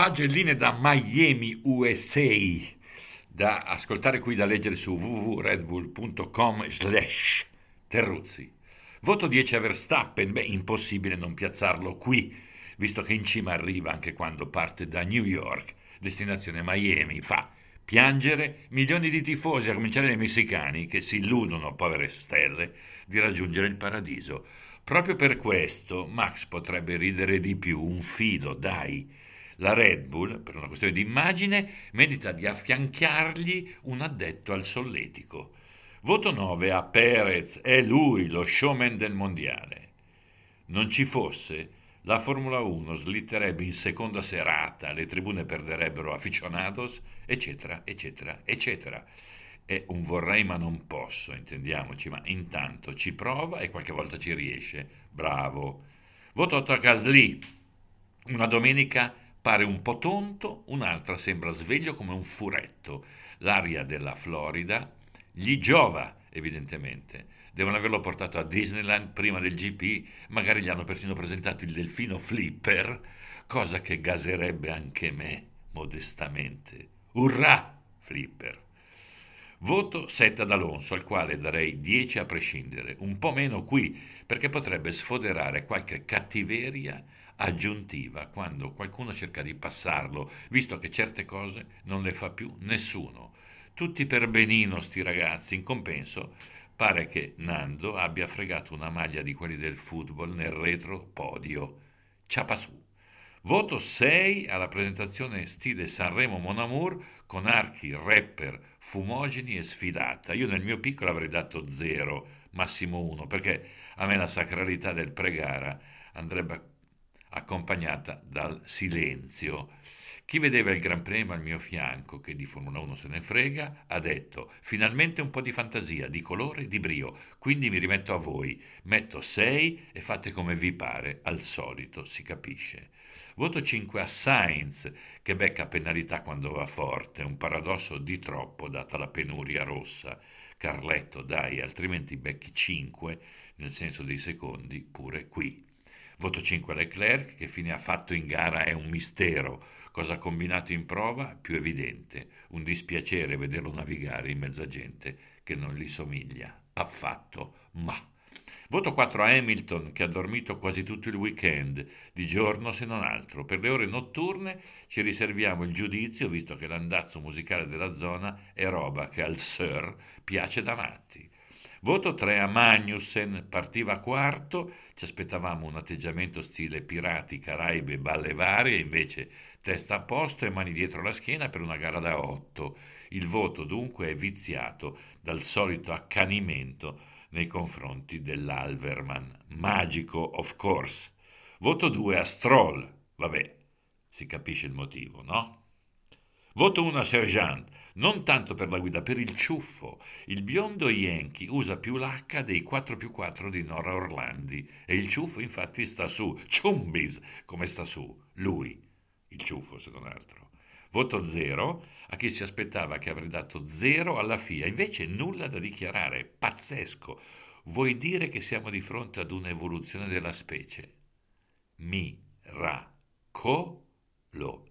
Pagelline da Miami, USA, da ascoltare qui, da leggere su www.redbull.com slash Terruzzi. Voto 10 a Verstappen, beh, impossibile non piazzarlo qui, visto che in cima arriva anche quando parte da New York, destinazione Miami, fa piangere milioni di tifosi, a cominciare dai messicani, che si illudono, povere stelle, di raggiungere il paradiso. Proprio per questo Max potrebbe ridere di più, un filo, dai la Red Bull, per una questione di immagine, medita di affiancargli un addetto al solletico. Voto 9 a Perez, è lui lo showman del mondiale. Non ci fosse, la Formula 1 slitterebbe in seconda serata, le tribune perderebbero aficionados, eccetera, eccetera, eccetera. È un vorrei ma non posso, intendiamoci, ma intanto ci prova e qualche volta ci riesce. Bravo. Voto 8 a Gasly. Una domenica Pare un po' tonto, un'altra sembra sveglio come un furetto. L'aria della Florida gli giova, evidentemente. Devono averlo portato a Disneyland prima del GP, magari gli hanno persino presentato il delfino Flipper, cosa che gaserebbe anche me, modestamente. Urrà, Flipper! Voto 7 ad Alonso, al quale darei 10 a prescindere, un po' meno qui, perché potrebbe sfoderare qualche cattiveria aggiuntiva quando qualcuno cerca di passarlo, visto che certe cose non le fa più nessuno. Tutti per benino sti ragazzi, in compenso pare che Nando abbia fregato una maglia di quelli del football nel retro podio. Ciapa su. Voto 6 alla presentazione stile Sanremo Mon Amour con archi, rapper, fumogeni e sfilata. Io nel mio piccolo avrei dato 0, massimo 1, perché a me la sacralità del pregara andrebbe accompagnata dal silenzio. Chi vedeva il Gran Premio al mio fianco, che di Formula 1 se ne frega, ha detto finalmente un po' di fantasia, di colore, di brio, quindi mi rimetto a voi, metto 6 e fate come vi pare, al solito, si capisce. Voto 5 a Sainz, che becca penalità quando va forte, un paradosso di troppo data la penuria rossa. Carletto, dai, altrimenti becchi 5, nel senso dei secondi, pure qui. Voto 5 a Leclerc, che fine ha fatto in gara è un mistero. Cosa ha combinato in prova? Più evidente. Un dispiacere vederlo navigare in mezza gente che non gli somiglia. Affatto, ma. Voto 4 a Hamilton, che ha dormito quasi tutto il weekend, di giorno se non altro. Per le ore notturne ci riserviamo il giudizio, visto che l'andazzo musicale della zona è roba che al Sir piace da matti. Voto 3 a Magnussen, partiva quarto, ci aspettavamo un atteggiamento stile pirati, caraibe, balle varie, invece testa a posto e mani dietro la schiena per una gara da 8. Il voto dunque è viziato dal solito accanimento nei confronti dell'Alverman. Magico, of course. Voto 2 a Stroll. Vabbè, si capisce il motivo, no? Voto 1 a Sergeant non tanto per la guida, per il ciuffo. Il biondo Yankee usa più l'H dei 4 più 4 di Nora Orlandi e il ciuffo infatti sta su, Chumbis come sta su, lui, il ciuffo se non altro. Voto 0 a chi si aspettava che avrei dato 0 alla FIA, invece nulla da dichiarare, pazzesco. Vuoi dire che siamo di fronte ad un'evoluzione della specie? Mi, ra, co, lo.